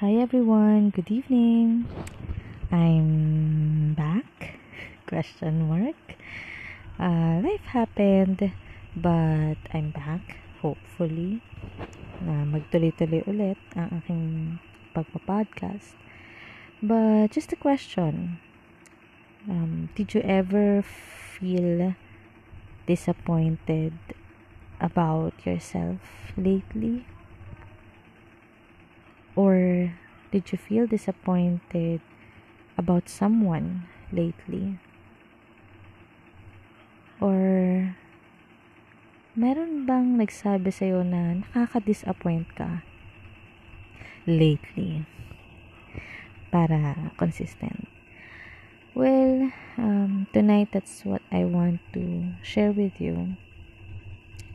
Hi everyone, good evening. I'm back. Question mark. Uh, life happened, but I'm back. Hopefully, na magtuloy-tuloy ulit ang aking pagpa-podcast. But just a question. Um, did you ever feel disappointed about yourself lately? Or did you feel disappointed about someone lately? Or meron bang nagsabi sa'yo na nakaka-disappoint ka lately? Para consistent. Well, um, tonight that's what I want to share with you.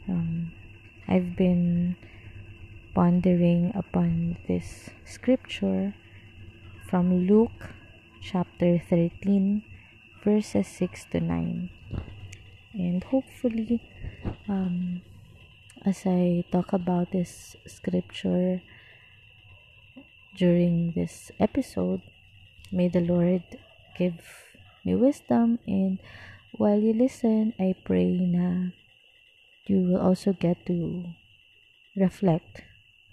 Um, I've been pondering upon this scripture from Luke chapter 13, verses 6 to 9. And hopefully, um, as I talk about this scripture during this episode, may the Lord give me wisdom and while you listen, I pray na you will also get to reflect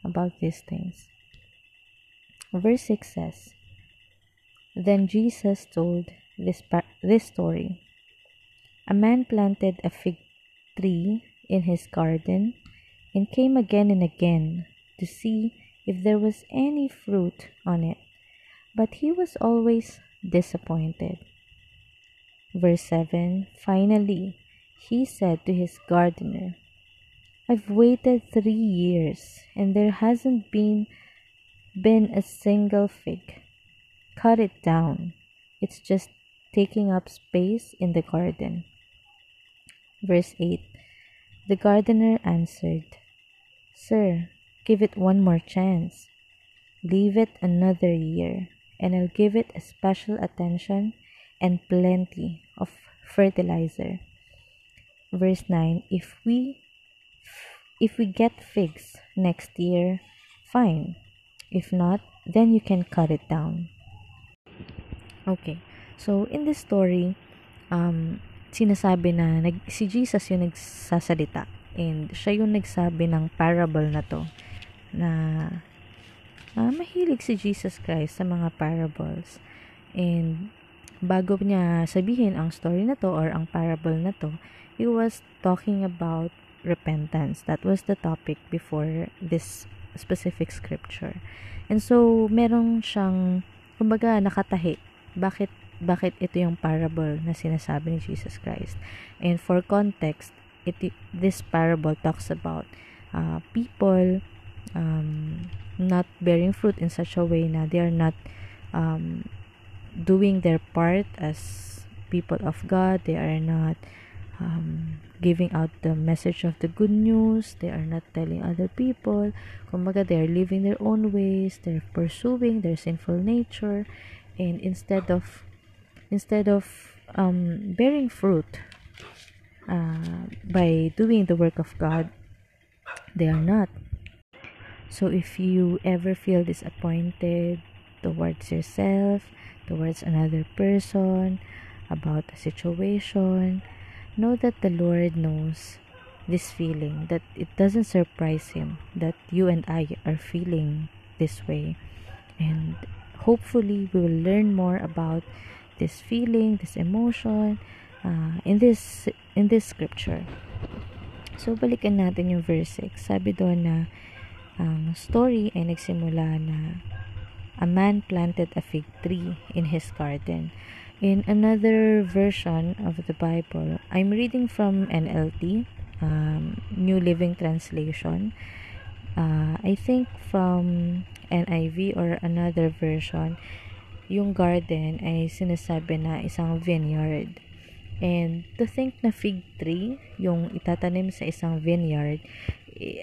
about these things. Verse 6 says, Then Jesus told this, this story. A man planted a fig tree in his garden and came again and again to see if there was any fruit on it, but he was always disappointed. Verse 7 Finally, he said to his gardener, I've waited three years and there hasn't been been a single fig. Cut it down. It's just taking up space in the garden. Verse 8 The gardener answered, Sir, give it one more chance. Leave it another year, and I'll give it a special attention and plenty of fertilizer. Verse 9 If we if we get figs next year, fine. If not, then you can cut it down. Okay. So, in this story, um, sinasabi na nag, si Jesus yung nagsasalita. And siya yung nagsabi ng parable na to. Na uh, mahilig si Jesus Christ sa mga parables. And bago niya sabihin ang story na to or ang parable na to, he was talking about repentance. That was the topic before this specific scripture. And so, merong siyang, kumbaga, nakatahi. Bakit, bakit ito yung parable na sinasabi ni Jesus Christ? And for context, it, this parable talks about uh, people um, not bearing fruit in such a way na they are not um, doing their part as people of God. They are not um, giving out the message of the good news. They are not telling other people. Kumbaga, they are living their own ways. They're pursuing their sinful nature. And instead of, instead of um, bearing fruit uh, by doing the work of God, they are not. So if you ever feel disappointed towards yourself, towards another person, about a situation, know that the Lord knows this feeling, that it doesn't surprise Him that you and I are feeling this way. And hopefully, we will learn more about this feeling, this emotion uh, in this in this scripture. So, balikan natin yung verse 6. Sabi doon na ang story ay nagsimula na a man planted a fig tree in his garden in another version of the Bible, I'm reading from NLT, um, New Living Translation. Uh, I think from NIV or another version, yung garden ay sinasabi na isang vineyard. And to think na fig tree, yung itatanim sa isang vineyard,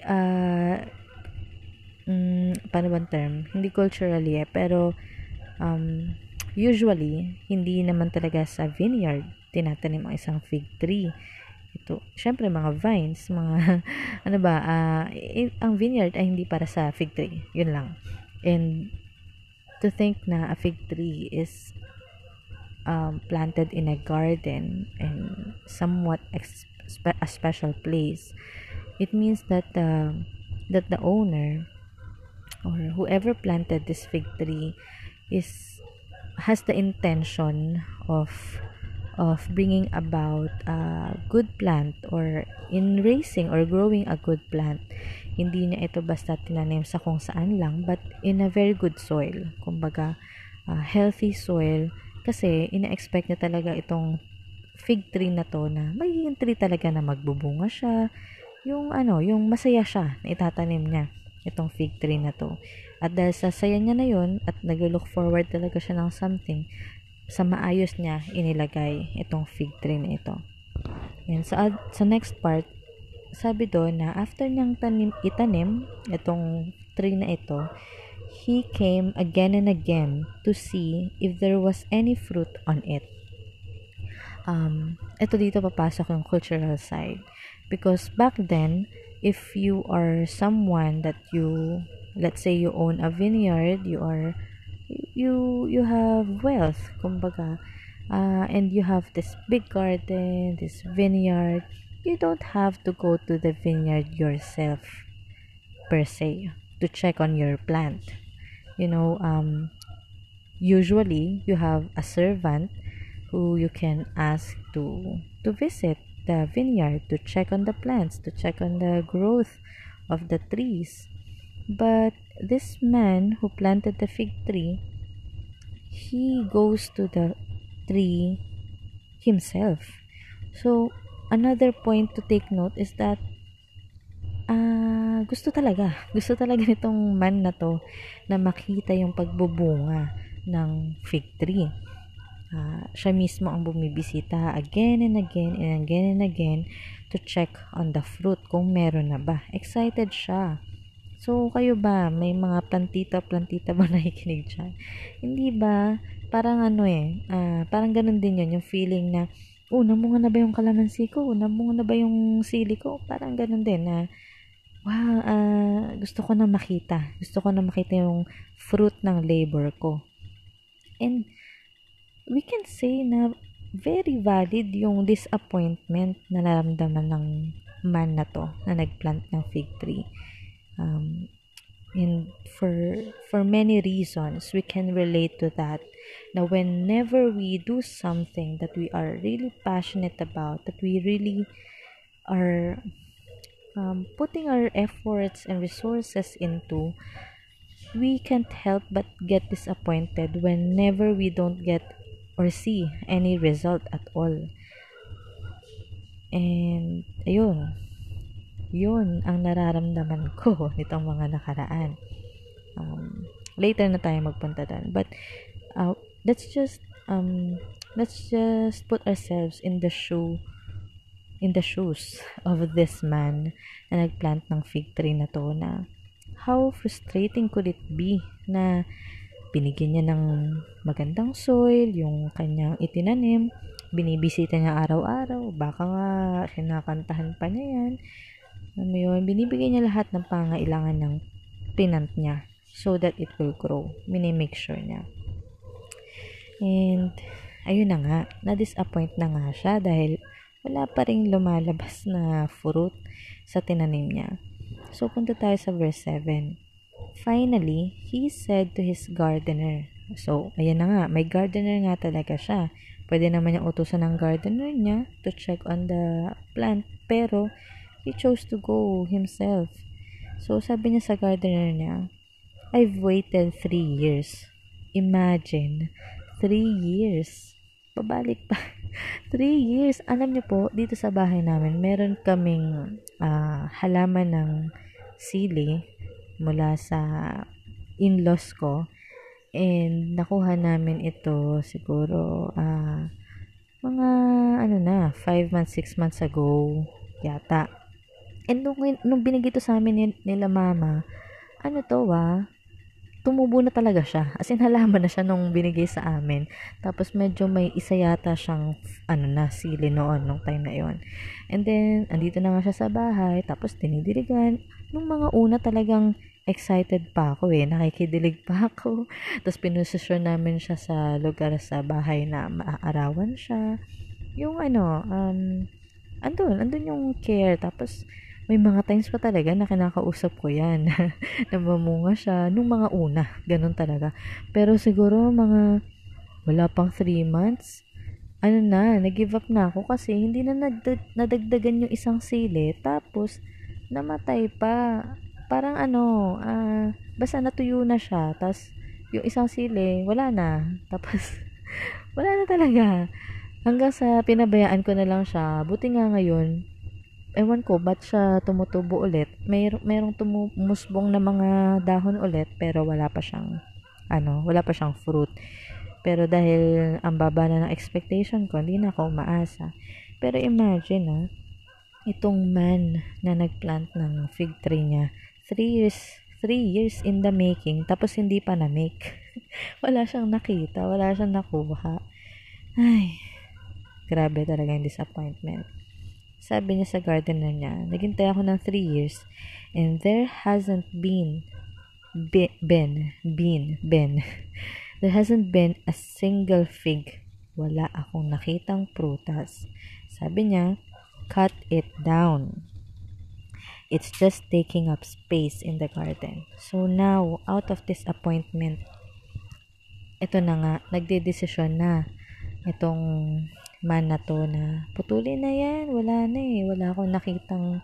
uh, um, paano bang term? Hindi culturally eh, pero um, Usually, hindi naman talaga sa vineyard tinatanim ang isang fig tree. Ito, syempre mga vines, mga ano ba, uh, ang vineyard ay hindi para sa fig tree. Yun lang. And to think na a fig tree is um, planted in a garden and somewhat a special place, it means that uh, that the owner or whoever planted this fig tree is has the intention of of bringing about a good plant or in raising or growing a good plant. Hindi niya ito basta tinanim sa kung saan lang but in a very good soil. Kumbaga uh, healthy soil. Kasi ina-expect niya talaga itong fig tree na to na magiging tree talaga na magbubunga siya. Yung ano yung masaya siya na itatanim niya itong fig tree na to. At dahil sa niya na yun, at nag-look forward talaga siya ng something, sa maayos niya inilagay itong fig tree na ito. Yan. Sa, sa next part, sabi doon na after niyang tanim, itanim itong tree na ito, he came again and again to see if there was any fruit on it. Um, ito dito papasok yung cultural side. Because back then, if you are someone that you let's say you own a vineyard you are you you have wealth kumbaga uh, and you have this big garden this vineyard you don't have to go to the vineyard yourself per se to check on your plant. You know um usually you have a servant who you can ask to to visit the vineyard to check on the plants, to check on the growth of the trees. But this man who planted the fig tree, he goes to the tree himself. So, another point to take note is that uh, gusto talaga, gusto talaga nitong man na to na makita yung pagbubunga ng fig tree uh, siya mismo ang bumibisita again and again and again and again to check on the fruit kung meron na ba. Excited siya. So, kayo ba, may mga plantita-plantita ba nakikinig dyan? Hindi ba? Parang ano eh, uh, parang ganun din yun, yung feeling na, oh, namunga na ba yung kalamansi ko? Namunga na ba yung sili ko? Parang ganun din na, wow, uh, gusto ko na makita. Gusto ko na makita yung fruit ng labor ko. And, we can say na very valid yung disappointment na naramdaman ng man na to na nagplant ng fig tree. Um, and for for many reasons we can relate to that now whenever we do something that we are really passionate about that we really are um, putting our efforts and resources into we can't help but get disappointed whenever we don't get or see any result at all. And, ayun, yun ang nararamdaman ko nitong mga nakaraan. Um, later na tayo magpunta doon. But, uh, let's just, um, let's just put ourselves in the shoe, in the shoes of this man na nagplant ng fig tree na to na how frustrating could it be na binigyan niya ng magandang soil, yung kanyang itinanim, binibisita niya araw-araw, baka nga kinakantahan pa niya yan. Ano yun, binibigay niya lahat ng pangailangan ng pinant niya so that it will grow. Minimake sure niya. And, ayun na nga, na-disappoint na nga siya dahil wala pa rin lumalabas na fruit sa tinanim niya. So, punta tayo sa verse 7. Finally, he said to his gardener. So, ayan na nga, may gardener nga talaga siya. Pwede naman niyang utusan ng gardener niya to check on the plant. Pero, he chose to go himself. So, sabi niya sa gardener niya, I've waited three years. Imagine, three years. Pabalik pa. three years. Alam niyo po, dito sa bahay namin, meron kaming uh, halaman ng sili mula sa in-laws ko. And nakuha namin ito siguro uh, mga ano na, 5 months, 6 months ago yata. And nung, nung binigay to sa amin nila mama, ano to ah, tumubo na talaga siya. As in, halaman na siya nung binigay sa amin. Tapos, medyo may isa yata siyang, ano na, sili noon, nung time na yon And then, andito na nga siya sa bahay. Tapos, tinidirigan. Nung mga una talagang excited pa ako eh. Nakikidilig pa ako. Tapos pinusisyon namin siya sa lugar sa bahay na maaarawan siya. Yung ano, um, andun, andun yung care. Tapos, may mga times pa talaga na kinakausap ko yan. Namamunga siya. Nung mga una, ganun talaga. Pero siguro mga wala pang 3 months, ano na, nag-give up na ako kasi hindi na nadag- nadagdagan yung isang sili. Tapos, namatay pa. Parang ano, uh, basta natuyo na siya. Tapos, yung isang sili, wala na. Tapos, wala na talaga. Hanggang sa pinabayaan ko na lang siya. Buti nga ngayon, ewan ko, ba't siya tumutubo ulit? May, merong tumusbong na mga dahon ulit, pero wala pa siyang, ano, wala pa siyang fruit. Pero dahil ang baba na ng expectation ko, hindi na ako umaasa. Pero imagine, ah, itong man na nagplant ng fig tree niya, 3 years, 3 years in the making, tapos hindi pa na-make. wala siyang nakita, wala siyang nakuha. Ay, grabe talaga yung disappointment. Sabi niya sa gardener niya, naghintay ako ng 3 years and there hasn't been be, been, been, been, there hasn't been a single fig. Wala akong nakitang prutas. Sabi niya, cut it down. It's just taking up space in the garden. So now, out of disappointment, ito na nga, nagde-desisyon na itong man na to na putulin na yan, wala na eh. Wala akong nakitang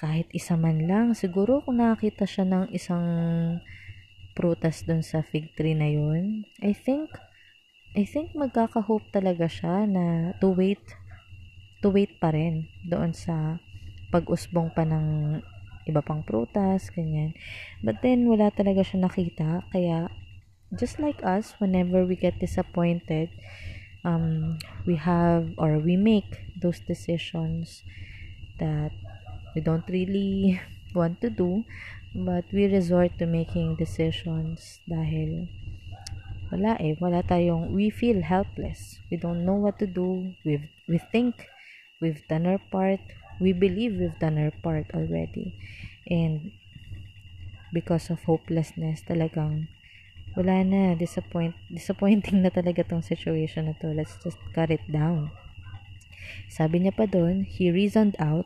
kahit isa man lang. Siguro kung nakakita siya ng isang prutas dun sa fig tree na yun, I think, I think magkaka-hope talaga siya na to wait, to wait pa rin doon sa pag-usbong pa ng iba pang prutas, ganyan. But then, wala talaga siya nakita. Kaya, just like us, whenever we get disappointed, um, we have or we make those decisions that we don't really want to do. But we resort to making decisions dahil wala eh. Wala tayong we feel helpless. We don't know what to do. We we think we've done our part we believe we've done our part already and because of hopelessness talagang wala na, disappoint, disappointing na talaga tong situation na to. Let's just cut it down. Sabi niya pa doon, he reasoned out,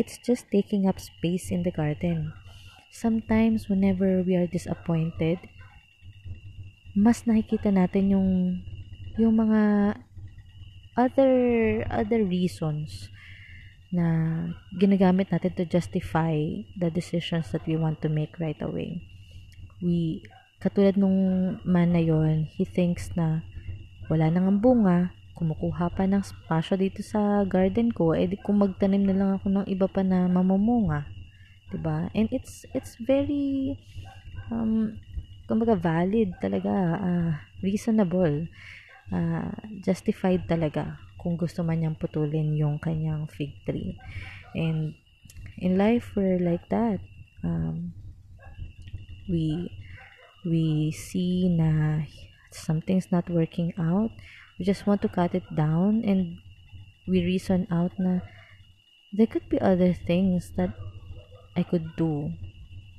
it's just taking up space in the garden. Sometimes, whenever we are disappointed, mas nakikita natin yung yung mga other other reasons na ginagamit natin to justify the decisions that we want to make right away. We Katulad nung man na yon, he thinks na wala nang ang bunga, kumukuha pa ng spasyo dito sa garden ko, eh di kung magtanim na lang ako ng iba pa na mamumunga. 'Di ba? And it's it's very um kumbaga valid talaga, uh, reasonable, uh, justified talaga kung gusto man niyang putulin yung kanyang fig tree. And in life we're like that. Um, we we see na something's not working out, we just want to cut it down and we reason out na there could be other things that I could do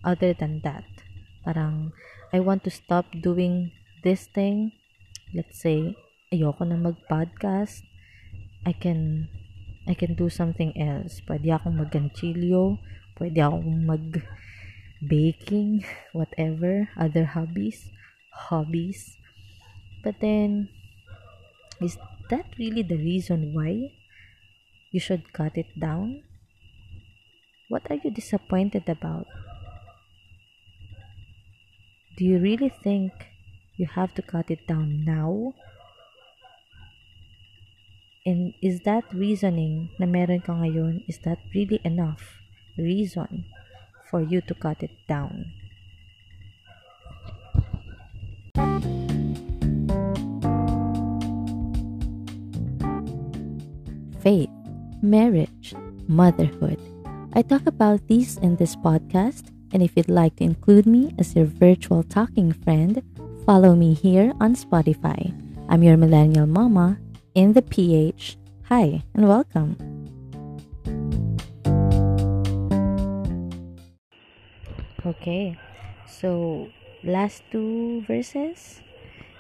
other than that. Parang, I want to stop doing this thing. Let's say, ayoko na mag-podcast. I can, I can do something else. Pwede akong mag-ganchilyo. Pwede akong mag baking, whatever, other hobbies, hobbies. But then, is that really the reason why you should cut it down? What are you disappointed about? Do you really think you have to cut it down now? And is that reasoning na meron ka ngayon, is that really enough reason for you to cut it down. Faith, marriage, motherhood. I talk about these in this podcast, and if you'd like to include me as your virtual talking friend, follow me here on Spotify. I'm your millennial mama in the PH. Hi, and welcome. Okay. So, last two verses.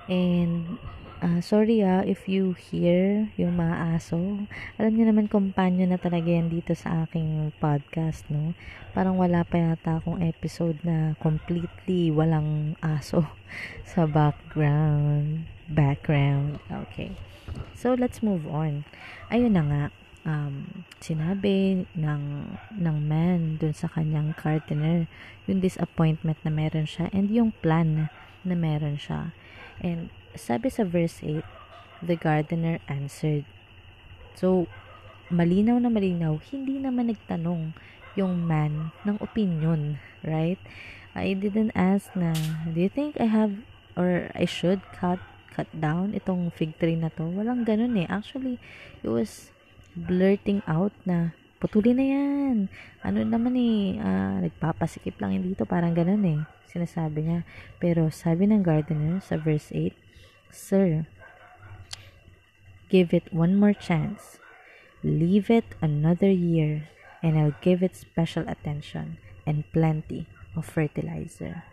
And, uh, sorry ah, if you hear yung mga aso. Alam niyo naman, companion na talaga yan dito sa aking podcast, no? Parang wala pa yata akong episode na completely walang aso sa background. Background. Okay. So, let's move on. Ayun na nga um, sinabi ng, ng man dun sa kanyang gardener yung disappointment na meron siya and yung plan na meron siya. And sabi sa verse 8, the gardener answered. So, malinaw na malinaw, hindi naman nagtanong yung man ng opinion, right? I didn't ask na, do you think I have or I should cut cut down itong fig tree na to? Walang ganun eh. Actually, it was blurting out na putulin na yan. Ano naman eh, uh, nagpapasikip lang yun dito, parang ganun eh. Sinasabi niya. Pero sabi ng gardener sa verse 8, Sir, give it one more chance. Leave it another year and I'll give it special attention and plenty of fertilizer.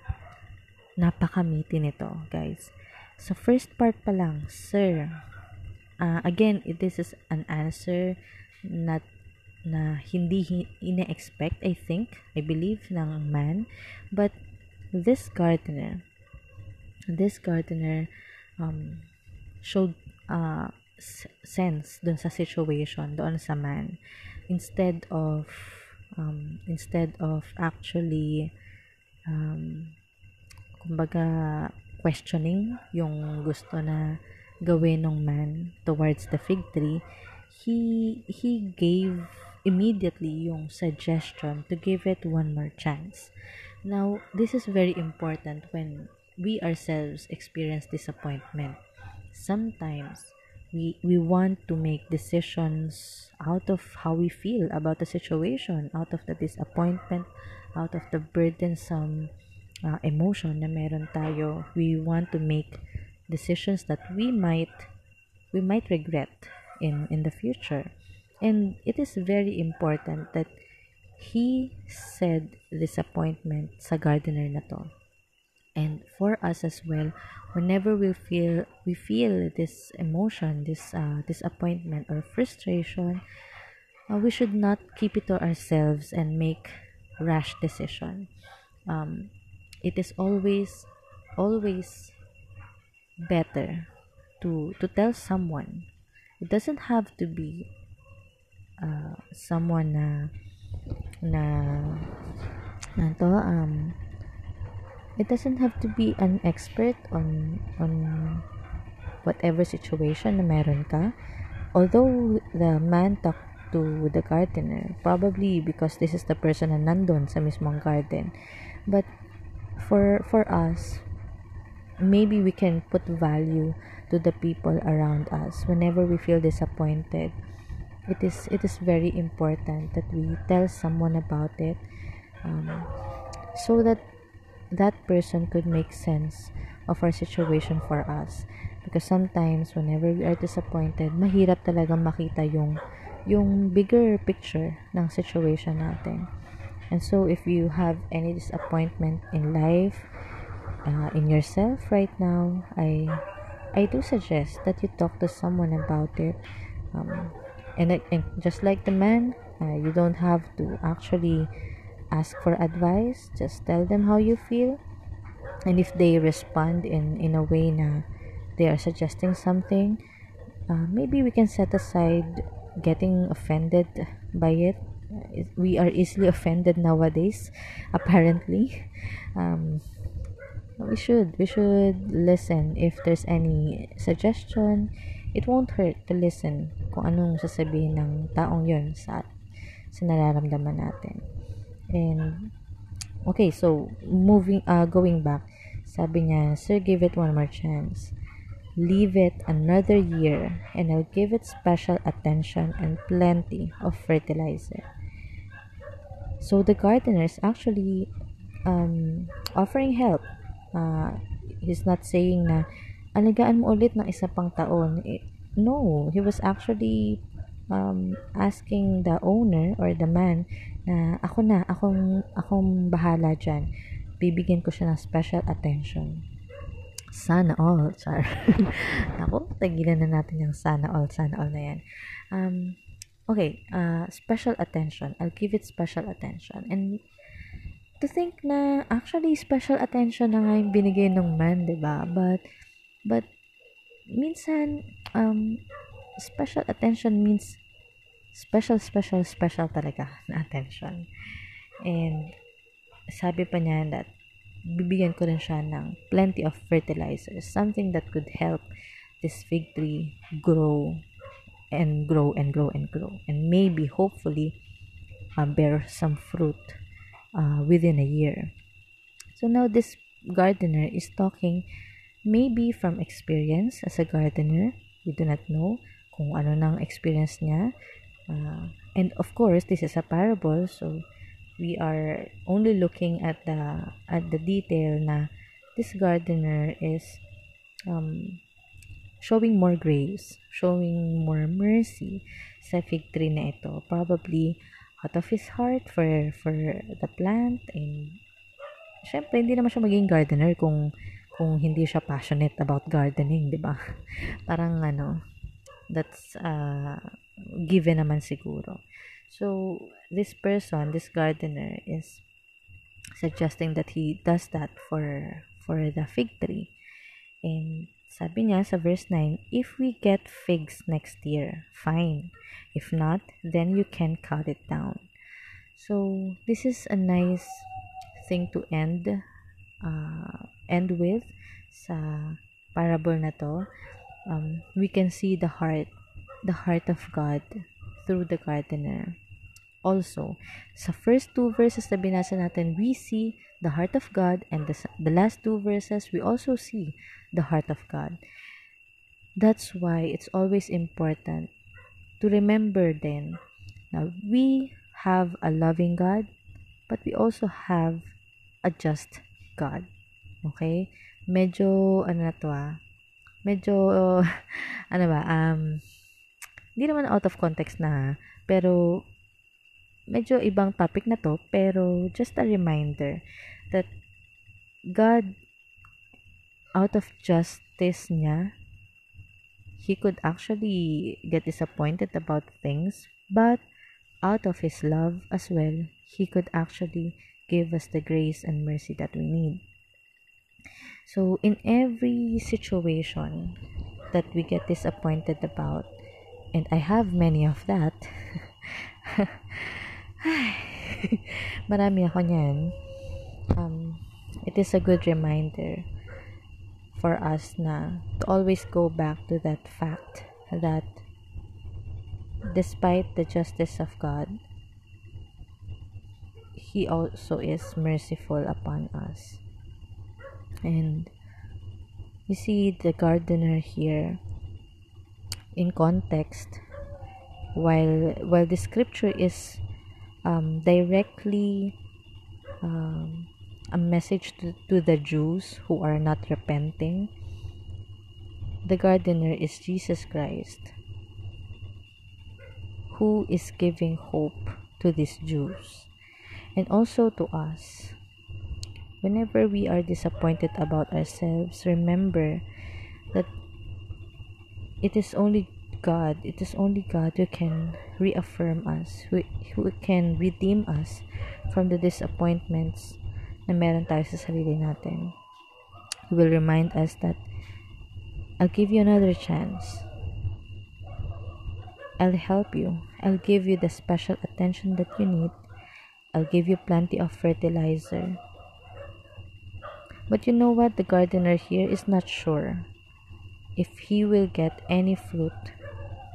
Napakamiti nito, guys. Sa first part pa lang, Sir, uh, again, this is an answer not na hindi ine-expect, I think, I believe, ng man. But this gardener, this gardener um, showed uh, sense dun sa situation, doon sa man. Instead of, um, instead of actually, um, kumbaga, questioning yung gusto na gawin ng man towards the fig tree, he he gave immediately yung suggestion to give it one more chance. Now, this is very important when we ourselves experience disappointment. Sometimes we we want to make decisions out of how we feel about the situation, out of the disappointment, out of the burdensome uh, emotion na meron tayo. We want to make decisions that we might we might regret in in the future and it is very important that he said disappointment sa gardener na to and for us as well whenever we feel we feel this emotion this uh, disappointment or frustration uh, we should not keep it to ourselves and make rash decision um, it is always always better to to tell someone. It doesn't have to be uh, someone na na na to um it doesn't have to be an expert on on whatever situation na meron ka. Although the man talked to the gardener probably because this is the person na nandun sa mismong garden. But for for us maybe we can put value to the people around us. Whenever we feel disappointed it is it is very important that we tell someone about it um, so that that person could make sense of our situation for us. Because sometimes whenever we are disappointed mahirap talaga makita yung yung bigger picture ng situation natin and so if you have any disappointment in life uh, in yourself right now, I I do suggest that you talk to someone about it. Um, and, and just like the man, uh, you don't have to actually ask for advice. Just tell them how you feel. And if they respond in, in a way na they are suggesting something, uh, maybe we can set aside getting offended by it. We are easily offended nowadays, apparently. Um, we should we should listen. If there's any suggestion it won't hurt to listen kung anong sasabihin ng taong yon sa sa nararamdaman natin. And okay so moving uh, going back sabi niya sir give it one more chance. Leave it another year and I'll give it special attention and plenty of fertilizer so the gardener is actually um, offering help uh, he's not saying na alagaan mo ulit ng isa pang taon. Eh, no, he was actually um, asking the owner or the man na ako na, akong, akong bahala dyan. bibigyan ko siya ng special attention. Sana all, char. Ako, tagilan na natin yung sana all, sana all na yan. Um, okay, uh, special attention. I'll give it special attention. And to think na actually special attention na nga yung binigay ng man, 'di ba? But but minsan um special attention means special special special talaga na attention. And sabi pa niya that bibigyan ko rin siya ng plenty of fertilizers, something that could help this fig tree grow and grow and grow and grow and maybe hopefully uh, bear some fruit uh, within a year. So now this gardener is talking maybe from experience as a gardener. We do not know kung ano nang experience niya. Uh, and of course, this is a parable, so we are only looking at the at the detail na this gardener is um, showing more grace, showing more mercy sa fig tree na ito. Probably out of his heart for for the plant and syempre hindi naman siya maging gardener kung kung hindi siya passionate about gardening, 'di ba? Parang ano, that's uh, given naman siguro. So, this person, this gardener is suggesting that he does that for for the fig tree. And sabi niya sa verse 9, if we get figs next year, fine. If not, then you can cut it down. So, this is a nice thing to end uh, end with sa parable na to. Um, we can see the heart, the heart of God through the gardener. Also, sa first two verses na binasa natin, we see the heart of God and the, the last two verses, we also see the heart of God. That's why it's always important to remember then now we have a loving God, but we also have a just God. Okay? Medyo, ano na to ah, medyo, ano ba, um, hindi naman out of context na, pero medyo ibang topic na to, pero just a reminder that God, out of justice niya, he could actually get disappointed about things, but out of his love as well, he could actually give us the grace and mercy that we need. So, in every situation that we get disappointed about, and I have many of that, Marami ako niyan. Um, it is a good reminder for us na to always go back to that fact that despite the justice of God, He also is merciful upon us. And you see the gardener here in context while while the scripture is um, directly um, a message to, to the Jews who are not repenting. The gardener is Jesus Christ, who is giving hope to these Jews and also to us. Whenever we are disappointed about ourselves, remember that it is only God, it is only God who can reaffirm us, who, who can redeem us from the disappointments na meron tayo sa sarili natin. He will remind us that I'll give you another chance. I'll help you. I'll give you the special attention that you need. I'll give you plenty of fertilizer. But you know what? The gardener here is not sure if he will get any fruit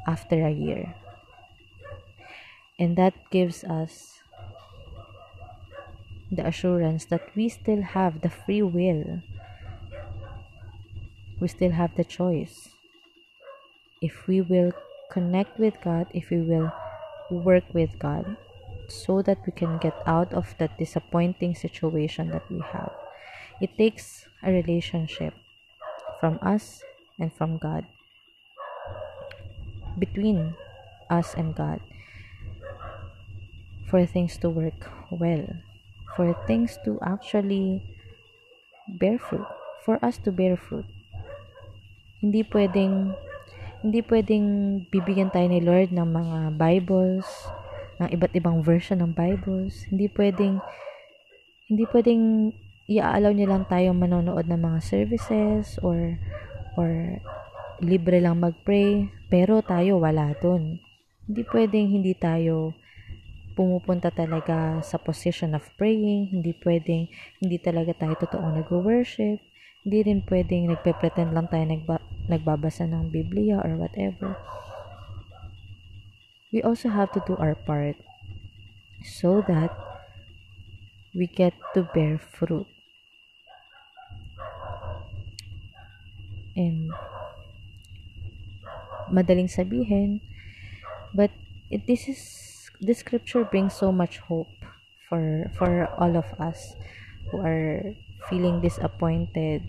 after a year. And that gives us the assurance that we still have the free will. We still have the choice. If we will connect with God, if we will work with God, so that we can get out of that disappointing situation that we have. It takes a relationship from us and from God between us and God for things to work well, for things to actually bear fruit. For us to bear fruit. Hindi pwedeng hindi pwedeng bibigyan tayo ni Lord ng mga Bibles, ng iba't ibang version ng Bibles. Hindi pwedeng hindi pwedeng i-allow niya lang tayong manonood ng mga services or or libre lang mag-pray, pero tayo wala dun. Hindi pwedeng hindi tayo pumupunta talaga sa position of praying, hindi pwedeng hindi talaga tayo totoong nag-worship, hindi rin pwedeng nagpe-pretend lang tayo nagba- nagbabasa ng Biblia or whatever. We also have to do our part so that we get to bear fruit. And madaling sabihin. But it, this is this scripture brings so much hope for for all of us who are feeling disappointed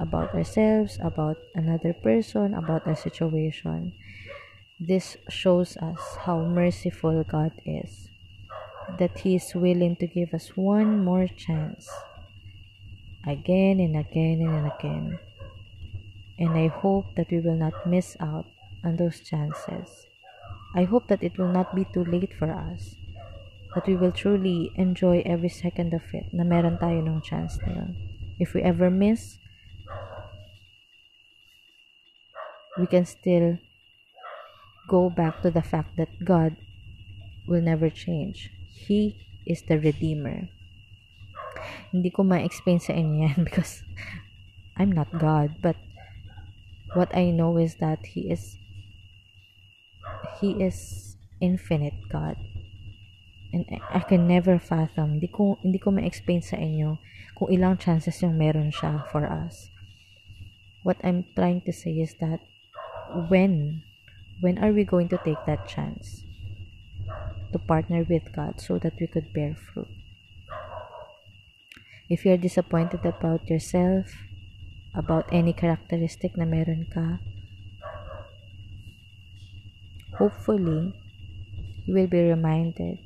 about ourselves, about another person, about our situation. This shows us how merciful God is. That He is willing to give us one more chance. Again and again and again. And I hope that we will not miss out on those chances. I hope that it will not be too late for us. That we will truly enjoy every second of it na meron tayo ng chance na yun. If we ever miss, we can still go back to the fact that God will never change. He is the Redeemer. Hindi ko ma-explain sa inyo yan because I'm not God, but what I know is that He is He is infinite God. And I can never fathom, hindi ko, hindi ko ma-explain sa inyo kung ilang chances yung meron siya for us. What I'm trying to say is that when, when are we going to take that chance to partner with God so that we could bear fruit? If you're disappointed about yourself, about any characteristic na meron ka, hopefully, you will be reminded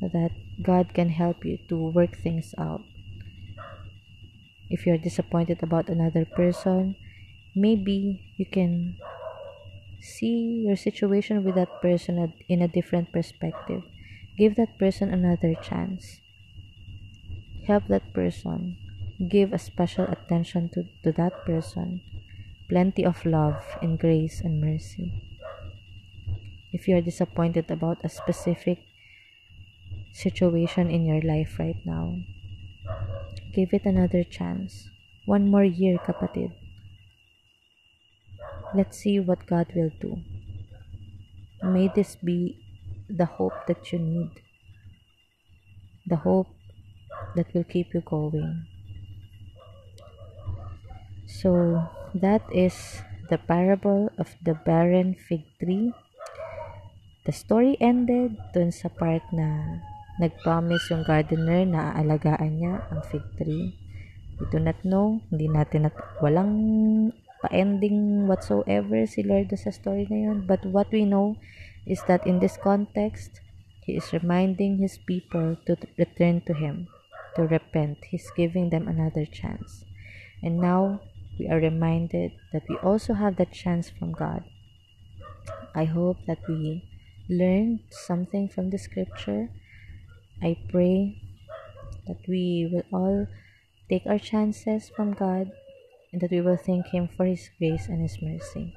that God can help you to work things out. If you're disappointed about another person, maybe you can see your situation with that person in a different perspective. Give that person another chance. Help that person. Give a special attention to, to that person. Plenty of love and grace and mercy. If you are disappointed about a specific situation in your life right now. Give it another chance. One more year, kapatid. Let's see what God will do. May this be the hope that you need. The hope that will keep you going. So, that is the parable of the barren fig tree The story ended dun sa part na nag-promise yung gardener na aalagaan niya ang fig tree. We do not know, hindi natin at walang pa-ending whatsoever si Lord sa story na yun. But what we know is that in this context, He is reminding His people to return to Him, to repent. He's giving them another chance. And now, we are reminded that we also have that chance from God. I hope that we learned something from the scripture. I pray that we will all take our chances from God and that we will thank Him for His grace and His mercy.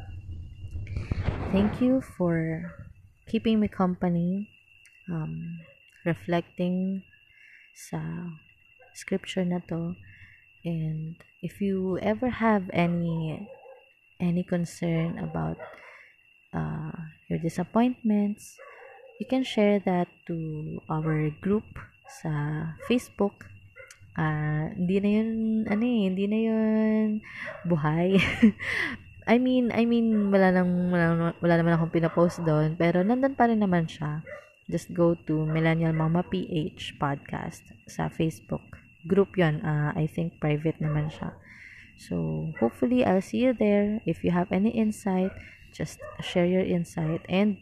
Thank you for keeping me company, um, reflecting sa scripture na to. And if you ever have any any concern about uh, your disappointments, you can share that to our group sa Facebook. Uh, hindi na yun, ano eh, hindi na yun buhay. I mean, I mean, wala, nang, wala, wala naman akong pinapost doon, pero nandun pa rin naman siya. Just go to Millennial Mama PH podcast sa Facebook. Group yon uh, I think private naman siya. So, hopefully, I'll see you there. If you have any insight, just share your insight. And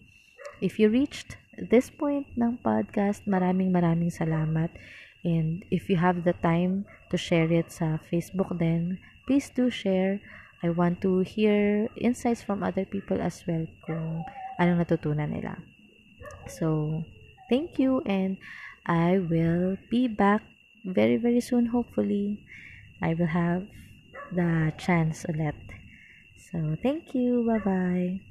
if you reached this point ng podcast, maraming maraming salamat. And if you have the time to share it sa Facebook then please do share. I want to hear insights from other people as well kung anong natutunan nila. So, thank you and I will be back very very soon hopefully. I will have the chance ulit. So, thank you. Bye-bye.